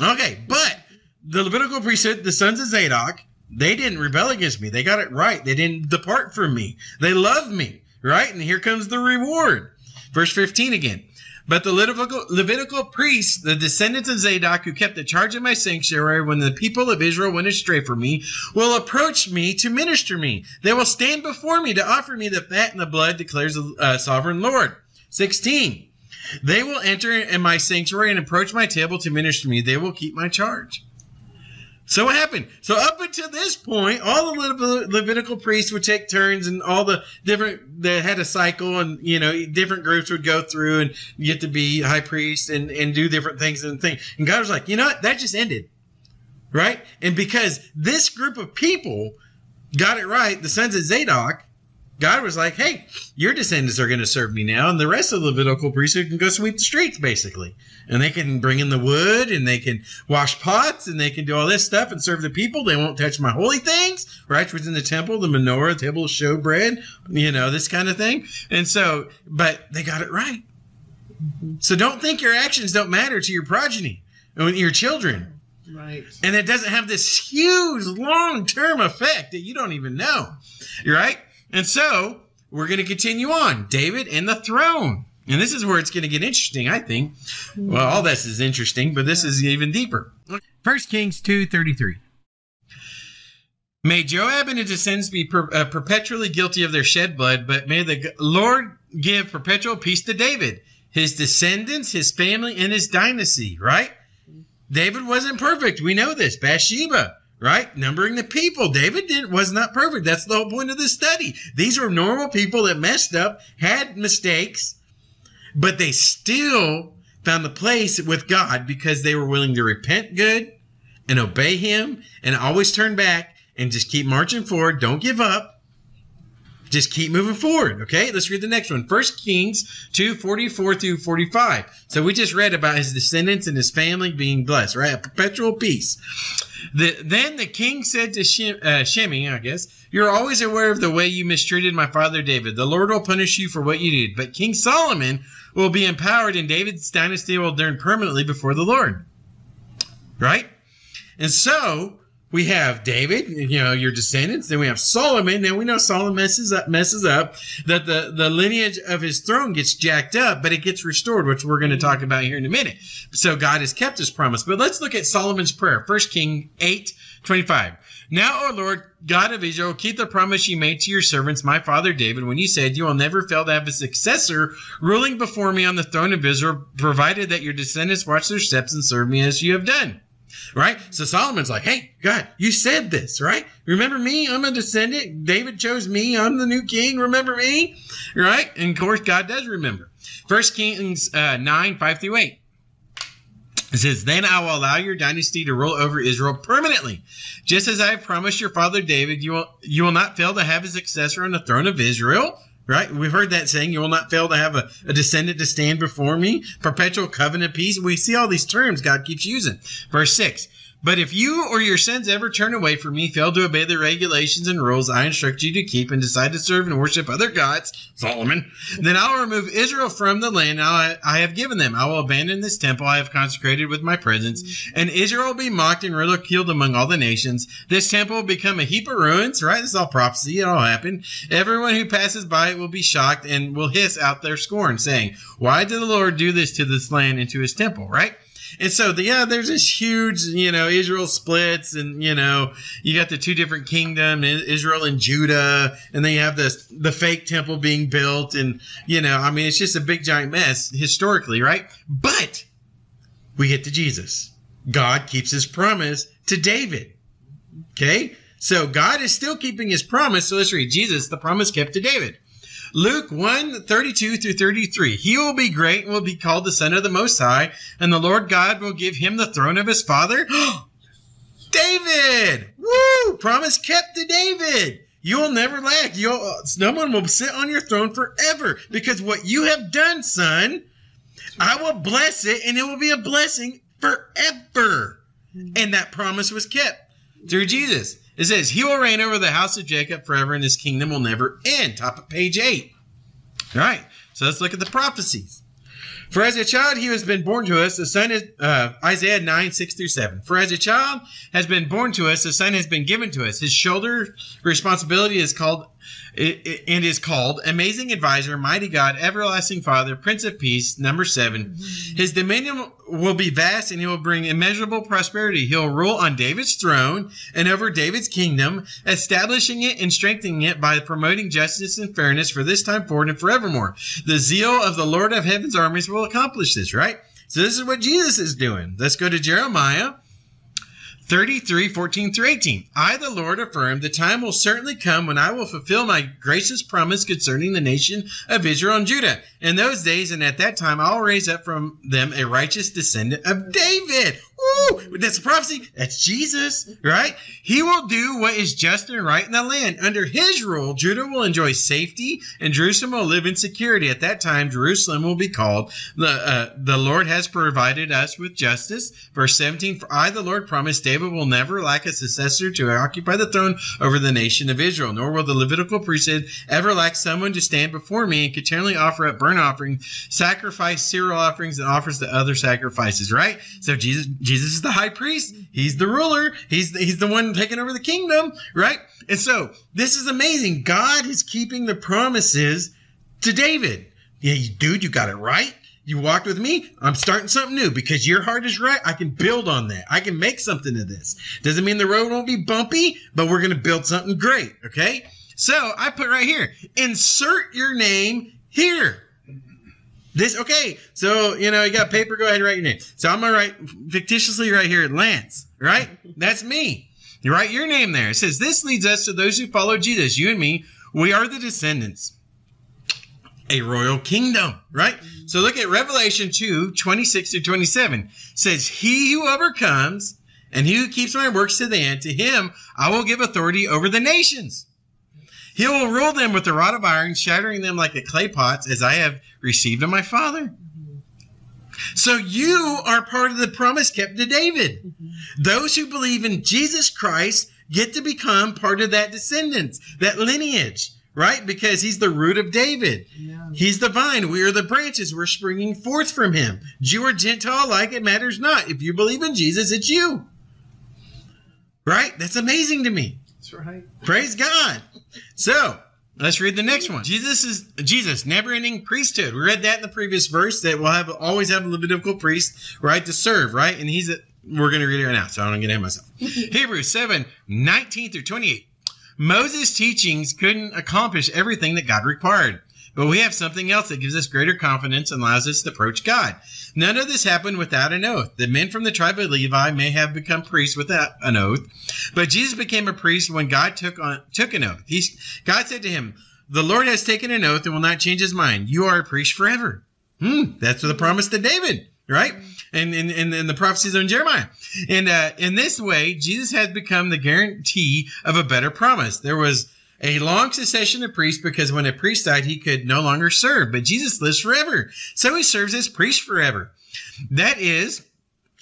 Okay, but the Levitical priesthood, the sons of Zadok, they didn't rebel against me. They got it right. They didn't depart from me. They love me, right? And here comes the reward. Verse 15 again. But the Levitical, Levitical priests, the descendants of Zadok, who kept the charge of my sanctuary when the people of Israel went astray from me, will approach me to minister me. They will stand before me to offer me the fat and the blood, declares the uh, sovereign Lord. 16. They will enter in my sanctuary and approach my table to minister me. They will keep my charge. So what happened? So up until this point, all the Levit- Levitical priests would take turns, and all the different they had a cycle, and you know different groups would go through and get to be high priest and and do different things and thing. And God was like, you know what? That just ended, right? And because this group of people got it right, the sons of Zadok, God was like, hey, your descendants are going to serve me now, and the rest of the Levitical priesthood can go sweep the streets, basically. And they can bring in the wood, and they can wash pots, and they can do all this stuff and serve the people. They won't touch my holy things, right? Which was in the temple, the menorah, the table of showbread, you know, this kind of thing. And so, but they got it right. So don't think your actions don't matter to your progeny, and your children. Right. And it doesn't have this huge long term effect that you don't even know. You're right? And so we're going to continue on. David and the throne. And this is where it's going to get interesting, I think. Well, all this is interesting, but this is even deeper. 1 Kings 2.33 May Joab and his descendants be per, uh, perpetually guilty of their shed blood, but may the g- Lord give perpetual peace to David, his descendants, his family, and his dynasty, right? David wasn't perfect. We know this. Bathsheba, right? Numbering the people. David didn't, was not perfect. That's the whole point of this study. These were normal people that messed up, had mistakes, but they still found the place with God because they were willing to repent good and obey Him and always turn back and just keep marching forward. Don't give up. Just keep moving forward. Okay, let's read the next one. First Kings 2 44 through 45. So we just read about his descendants and his family being blessed, right? A perpetual peace. The, then the king said to Shem, uh, Shemi, I guess, You're always aware of the way you mistreated my father David. The Lord will punish you for what you did. But King Solomon will be empowered, and David's dynasty will turn permanently before the Lord. Right? And so we have David, you know, your descendants. Then we have Solomon. Then we know Solomon messes up, messes up. That the the lineage of his throne gets jacked up, but it gets restored, which we're going to talk about here in a minute. So God has kept His promise. But let's look at Solomon's prayer. First King eight twenty five. Now, O Lord, God of Israel, keep the promise you made to your servants, my father David, when you said, You will never fail to have a successor ruling before me on the throne of Israel, provided that your descendants watch their steps and serve me as you have done. Right? So Solomon's like, Hey, God, you said this, right? Remember me? I'm a descendant. David chose me. I'm the new king. Remember me? Right? And of course, God does remember. First Kings uh, 9, 5 through 8. It says, Then I will allow your dynasty to rule over Israel permanently. Just as I have promised your father David, you will, you will not fail to have a successor on the throne of Israel. Right? We've heard that saying, you will not fail to have a, a descendant to stand before me. Perpetual covenant peace. We see all these terms God keeps using. Verse 6. But if you or your sons ever turn away from me, fail to obey the regulations and rules I instruct you to keep, and decide to serve and worship other gods, Solomon, then I will remove Israel from the land I have given them. I will abandon this temple I have consecrated with my presence, and Israel will be mocked and ridiculed among all the nations. This temple will become a heap of ruins, right? This is all prophecy. It all happened. Everyone who passes by it will be shocked and will hiss out their scorn, saying, Why did the Lord do this to this land and to his temple, right? And so, the, yeah, there's this huge, you know, Israel splits, and you know, you got the two different kingdoms, Israel and Judah, and then you have this the fake temple being built, and you know, I mean, it's just a big giant mess historically, right? But we get to Jesus. God keeps His promise to David. Okay, so God is still keeping His promise. So let's read Jesus, the promise kept to David. Luke 1 32 through 33. He will be great and will be called the Son of the Most High, and the Lord God will give him the throne of his father. David! Woo! Promise kept to David. You'll never lack. You'll, uh, no one will sit on your throne forever because what you have done, son, I will bless it and it will be a blessing forever. And that promise was kept through Jesus. It says, He will reign over the house of Jacob forever, and his kingdom will never end. Top of page 8. All right, so let's look at the prophecies. For as a child he has been born to us, a son is, uh, Isaiah 9, 6 through 7. For as a child has been born to us, a son has been given to us. His shoulder responsibility is called, and is called Amazing Advisor, Mighty God, Everlasting Father, Prince of Peace, number 7. Mm-hmm. His dominion will be vast and he will bring immeasurable prosperity. He'll rule on David's throne and over David's kingdom, establishing it and strengthening it by promoting justice and fairness for this time forward and forevermore. The zeal of the Lord of heaven's armies will accomplish this, right? So this is what Jesus is doing. Let's go to Jeremiah 33, 14 through 18. I, the Lord, affirm the time will certainly come when I will fulfill my gracious promise concerning the nation of Israel and Judah. In those days and at that time, I'll raise up from them a righteous descendant of David. Woo! That's a prophecy. That's Jesus, right? He will do what is just and right in the land. Under his rule, Judah will enjoy safety and Jerusalem will live in security. At that time, Jerusalem will be called the uh, the Lord has provided us with justice. Verse 17, for I, the Lord, promised David will never lack a successor to occupy the throne over the nation of Israel, nor will the Levitical priesthood ever lack someone to stand before me and continually offer up burnt offerings, sacrifice, cereal offerings, and offers to other sacrifices, right? So Jesus, Jesus is the high priest. He's the ruler. He's the, he's the one taking over the kingdom, right? And so this is amazing. God is keeping the promises to David. Yeah, dude, you got it right. You walked with me. I'm starting something new because your heart is right. I can build on that. I can make something of this. Doesn't mean the road won't be bumpy, but we're going to build something great. Okay. So I put right here, insert your name here. This okay? So you know you got paper. Go ahead and write your name. So I'm gonna write fictitiously right here, at Lance. Right? That's me. You write your name there. It says this leads us to those who follow Jesus. You and me. We are the descendants. A royal kingdom, right? Mm-hmm. So look at Revelation 2, 26 to 27. It says, He who overcomes and he who keeps my works to the end, to him I will give authority over the nations. He will rule them with a rod of iron, shattering them like a clay pots, as I have received of my Father. Mm-hmm. So you are part of the promise kept to David. Mm-hmm. Those who believe in Jesus Christ get to become part of that descendants, that lineage, right? Because he's the root of David. Yeah. He's the vine. We are the branches. We're springing forth from him. Jew or Gentile alike, it matters not. If you believe in Jesus, it's you. Right? That's amazing to me. That's right. Praise God. So let's read the next one. Jesus is Jesus, never-ending priesthood. We read that in the previous verse that we'll have always have a Levitical priest, right, to serve, right? And he's a, we're gonna read it right now, so I don't get ahead of myself. Hebrews 7, 19 through 28. Moses' teachings couldn't accomplish everything that God required. But we have something else that gives us greater confidence and allows us to approach God. None of this happened without an oath. The men from the tribe of Levi may have become priests without an oath, but Jesus became a priest when God took on took an oath. He, God said to him, "The Lord has taken an oath and will not change His mind. You are a priest forever." Hmm, that's the promise to David, right? And in and, and the prophecies on Jeremiah. And uh, in this way, Jesus has become the guarantee of a better promise. There was a long succession of priests because when a priest died, he could no longer serve. But Jesus lives forever. So he serves as priest forever. That is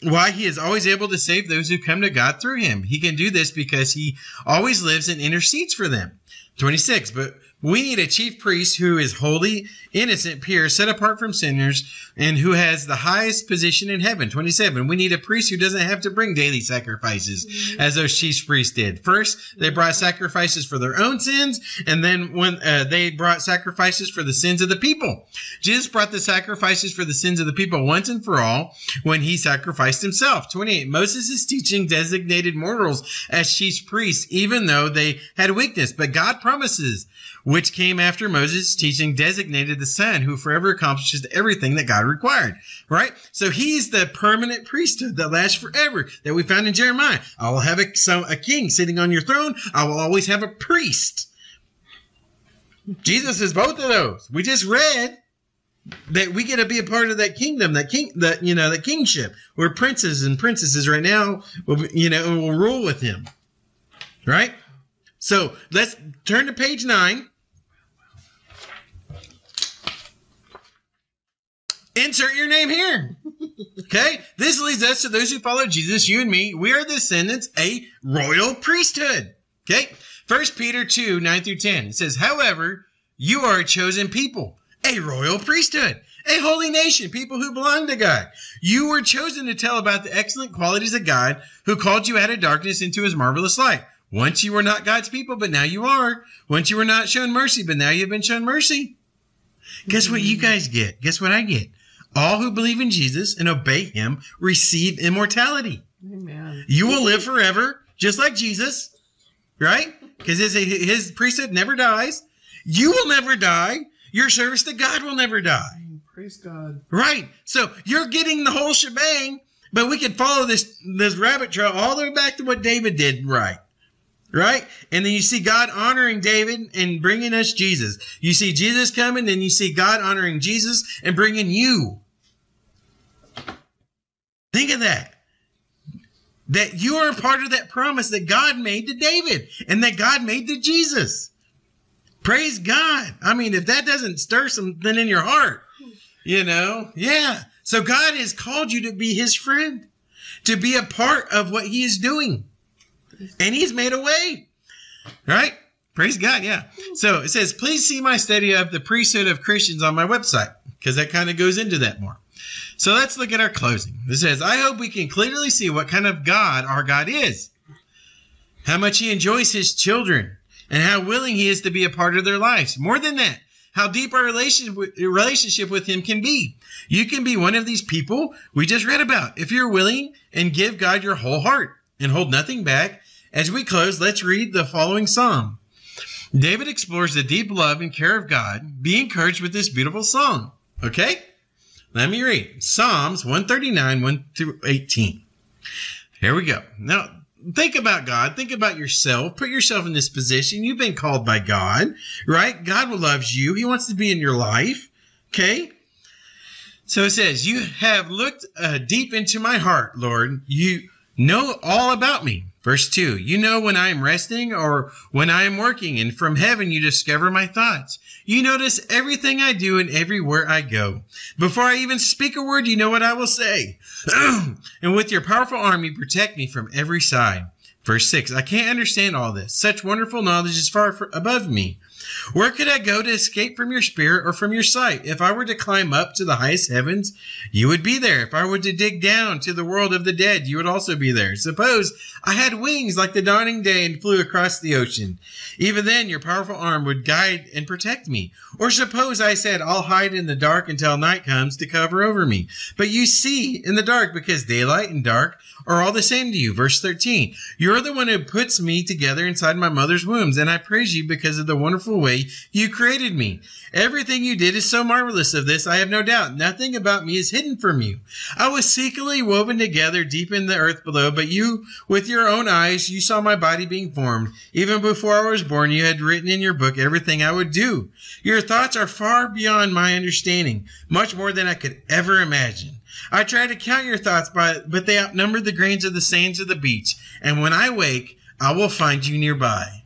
why he is always able to save those who come to God through him. He can do this because he always lives and intercedes for them. 26. But we need a chief priest who is holy, innocent, pure, set apart from sinners, and who has the highest position in heaven. 27. We need a priest who doesn't have to bring daily sacrifices as those chief priests did. First, they brought sacrifices for their own sins, and then when uh, they brought sacrifices for the sins of the people. Jesus brought the sacrifices for the sins of the people once and for all when he sacrificed himself. 28. Moses' teaching designated mortals as chief priests, even though they had weakness. But God promises, which came after Moses' teaching, designated the Son who forever accomplishes everything that God required. Right? So he's the permanent priesthood that lasts forever that we found in Jeremiah. I will have a, some, a king sitting on your throne. I will always have a priest. Jesus is both of those. We just read that we get to be a part of that kingdom, that king, that you know, that kingship. We're princes and princesses right now. We'll, be- you know, we'll rule with him. Right. So let's turn to page nine. Insert your name here. Okay. This leads us to those who follow Jesus, you and me. We are descendants, a royal priesthood. Okay. First Peter 2, 9 through 10. It says, However, you are a chosen people, a royal priesthood, a holy nation, people who belong to God. You were chosen to tell about the excellent qualities of God who called you out of darkness into his marvelous light. Once you were not God's people, but now you are. Once you were not shown mercy, but now you've been shown mercy. Guess what you guys get? Guess what I get? All who believe in Jesus and obey him receive immortality. Amen. You will live forever, just like Jesus, right? Because his, his priesthood never dies. You will never die. Your service to God will never die. Praise God. Right. So you're getting the whole shebang But we can follow this this rabbit trail all the way back to what David did right. Right? And then you see God honoring David and bringing us Jesus. You see Jesus coming, then you see God honoring Jesus and bringing you. Think of that. That you are a part of that promise that God made to David and that God made to Jesus. Praise God. I mean, if that doesn't stir something in your heart, you know, yeah. So God has called you to be his friend, to be a part of what he is doing. And he's made a way. Right? Praise God, yeah. So it says, please see my study of the priesthood of Christians on my website, because that kind of goes into that more. So let's look at our closing. It says, I hope we can clearly see what kind of God our God is, how much he enjoys his children, and how willing he is to be a part of their lives. More than that, how deep our relationship with him can be. You can be one of these people we just read about if you're willing and give God your whole heart and hold nothing back. As we close, let's read the following psalm. David explores the deep love and care of God. Be encouraged with this beautiful song. Okay? Let me read Psalms 139, 1 through 18. Here we go. Now, think about God. Think about yourself. Put yourself in this position. You've been called by God, right? God loves you. He wants to be in your life. Okay? So it says, You have looked uh, deep into my heart, Lord. You know all about me. Verse 2 You know when I am resting or when I am working, and from heaven you discover my thoughts. You notice everything I do and everywhere I go. Before I even speak a word, you know what I will say. and with your powerful arm, you protect me from every side. Verse 6 I can't understand all this. Such wonderful knowledge is far above me. Where could I go to escape from your spirit or from your sight? If I were to climb up to the highest heavens, you would be there. If I were to dig down to the world of the dead, you would also be there. Suppose I had wings like the dawning day and flew across the ocean. Even then, your powerful arm would guide and protect me. Or suppose I said, I'll hide in the dark until night comes to cover over me. But you see in the dark because daylight and dark are all the same to you. Verse 13 You're the one who puts me together inside my mother's wombs, and I praise you because of the wonderful way you created me. Everything you did is so marvelous of this, I have no doubt. Nothing about me is hidden from you. I was secretly woven together deep in the earth below, but you, with your own eyes, you saw my body being formed. Even before I was born, you had written in your book everything I would do. Your thoughts are far beyond my understanding, much more than I could ever imagine. I try to count your thoughts, but, but they outnumber the grains of the sands of the beach. And when I wake, I will find you nearby.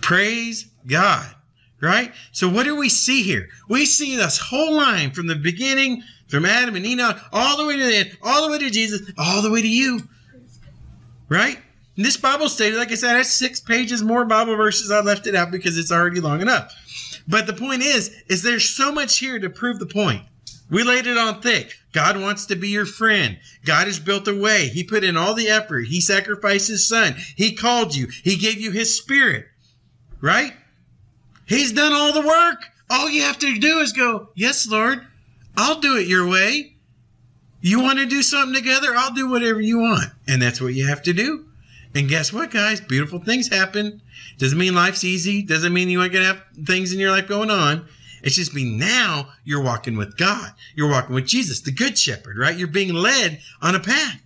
Praise God. Right? So what do we see here? We see this whole line from the beginning, from Adam and Enoch, all the way to the end, all the way to Jesus, all the way to you. Right? And this Bible study, like I said, has six pages more Bible verses. I left it out because it's already long enough. But the point is, is there's so much here to prove the point. We laid it on thick. God wants to be your friend. God has built a way. He put in all the effort. He sacrificed his son. He called you. He gave you his spirit. Right? He's done all the work. All you have to do is go, Yes, Lord, I'll do it your way. You want to do something together? I'll do whatever you want. And that's what you have to do. And guess what, guys? Beautiful things happen. Doesn't mean life's easy. Doesn't mean you ain't going to have things in your life going on. It's just mean now you're walking with God. You're walking with Jesus, the good shepherd, right? You're being led on a path.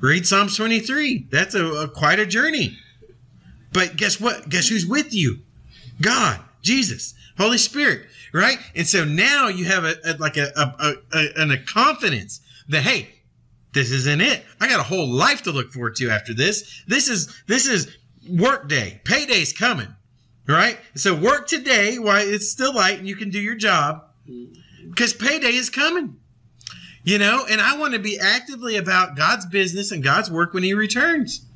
Read Psalms 23. That's a, a quite a journey. But guess what? Guess who's with you? God, Jesus, Holy Spirit, right? And so now you have a, a like a, a, a, a confidence that hey, this isn't it. I got a whole life to look forward to after this. This is this is work day. Payday's coming, right? So work today while it's still light and you can do your job because payday is coming. You know, and I want to be actively about God's business and God's work when He returns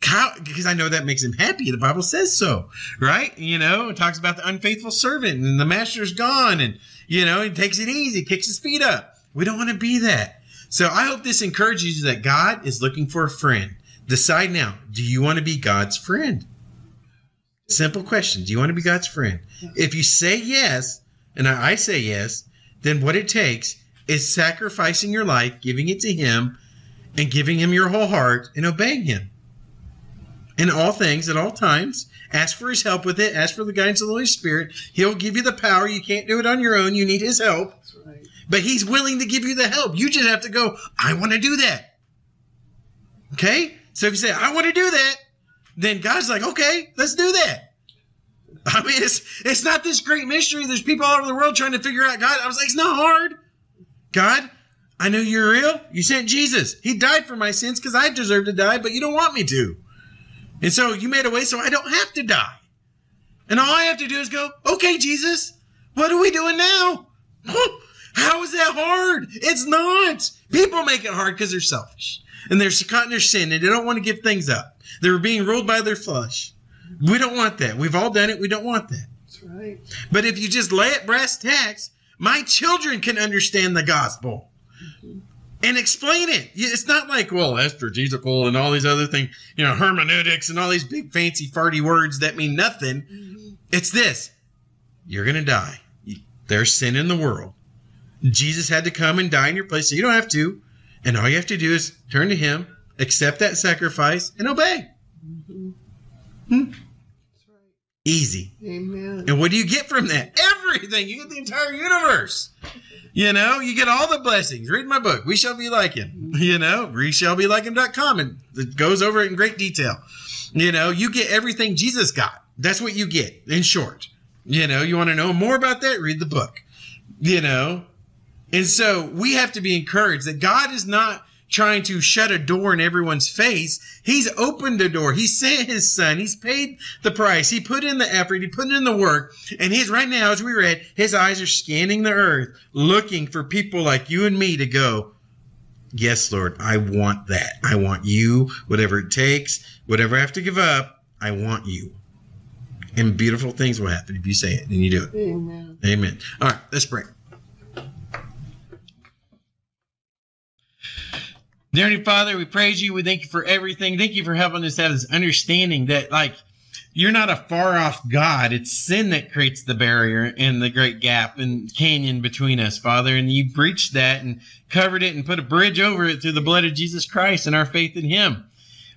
because I know that makes him happy. The Bible says so, right? You know, it talks about the unfaithful servant and the master's gone and, you know, he takes it easy, kicks his feet up. We don't want to be that. So I hope this encourages you that God is looking for a friend. Decide now do you want to be God's friend? Simple question. Do you want to be God's friend? If you say yes, and I say yes, then what it takes is sacrificing your life, giving it to Him, and giving Him your whole heart and obeying Him in all things at all times. Ask for his help with it. Ask for the guidance of the Holy Spirit. He'll give you the power. You can't do it on your own. You need his help. but He's willing to give you the help. You just have to go, I want to do that. Okay? So if you say, I want to do that, then God's like, okay, let's do that. I mean, it's it's not this great mystery. There's people all over the world trying to figure out God. I was like, it's not hard. God, I know you're real. You sent Jesus. He died for my sins because I deserve to die, but you don't want me to. And so you made a way so I don't have to die. And all I have to do is go, okay, Jesus, what are we doing now? How is that hard? It's not. People make it hard because they're selfish and they're caught in their sin and they don't want to give things up. They're being ruled by their flesh. We don't want that. We've all done it. We don't want that. That's right. But if you just lay it brass tacks, my children can understand the gospel mm-hmm. And explain it. It's not like, well, exegetical and all these other things, you know, hermeneutics and all these big fancy farty words that mean nothing. It's this you're going to die. There's sin in the world. Jesus had to come and die in your place, so you don't have to. And all you have to do is turn to Him, accept that sacrifice, and obey. Hmm? Easy. Amen. And what do you get from that? Everything. You get the entire universe. You know, you get all the blessings. Read my book, We Shall Be Like Him. Mm-hmm. You know, we shall be like him.com. And it goes over it in great detail. You know, you get everything Jesus got. That's what you get in short. You know, you want to know more about that? Read the book. You know, and so we have to be encouraged that God is not trying to shut a door in everyone's face. He's opened a door. He sent his son. He's paid the price. He put in the effort. He put in the work. And he's right now, as we read, his eyes are scanning the earth, looking for people like you and me to go, Yes, Lord, I want that. I want you, whatever it takes, whatever I have to give up, I want you. And beautiful things will happen if you say it and you do it. Amen. Amen. All right, let's pray. Dear Heavenly Father, we praise you. We thank you for everything. Thank you for helping us have this understanding that, like, you're not a far off God. It's sin that creates the barrier and the great gap and canyon between us, Father. And you breached that and covered it and put a bridge over it through the blood of Jesus Christ and our faith in Him.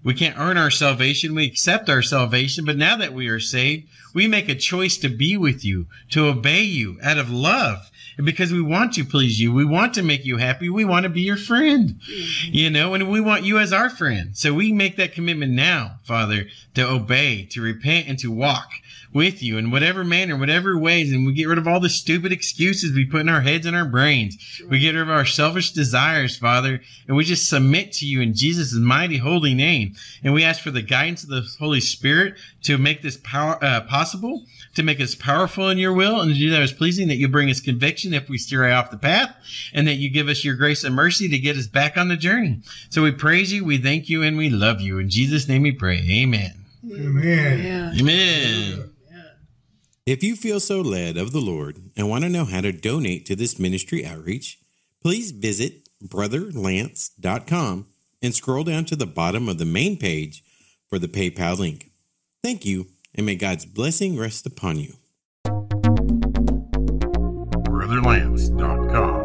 We can't earn our salvation. We accept our salvation. But now that we are saved, we make a choice to be with you, to obey you out of love. And because we want to please you, we want to make you happy. We want to be your friend, mm-hmm. you know, and we want you as our friend. So we make that commitment now, Father, to obey, to repent, and to walk with you in whatever manner, whatever ways, and we get rid of all the stupid excuses we put in our heads and our brains. We get rid of our selfish desires, Father, and we just submit to you in Jesus' mighty holy name. And we ask for the guidance of the Holy Spirit to make this power uh, possible, to make us powerful in your will, and to do that as pleasing, that you bring us conviction if we steer off the path, and that you give us your grace and mercy to get us back on the journey. So we praise you, we thank you, and we love you. In Jesus' name we pray. Amen. Amen. Amen. If you feel so led of the Lord and want to know how to donate to this ministry outreach, please visit brotherlance.com and scroll down to the bottom of the main page for the PayPal link. Thank you, and may God's blessing rest upon you. BrotherLance.com.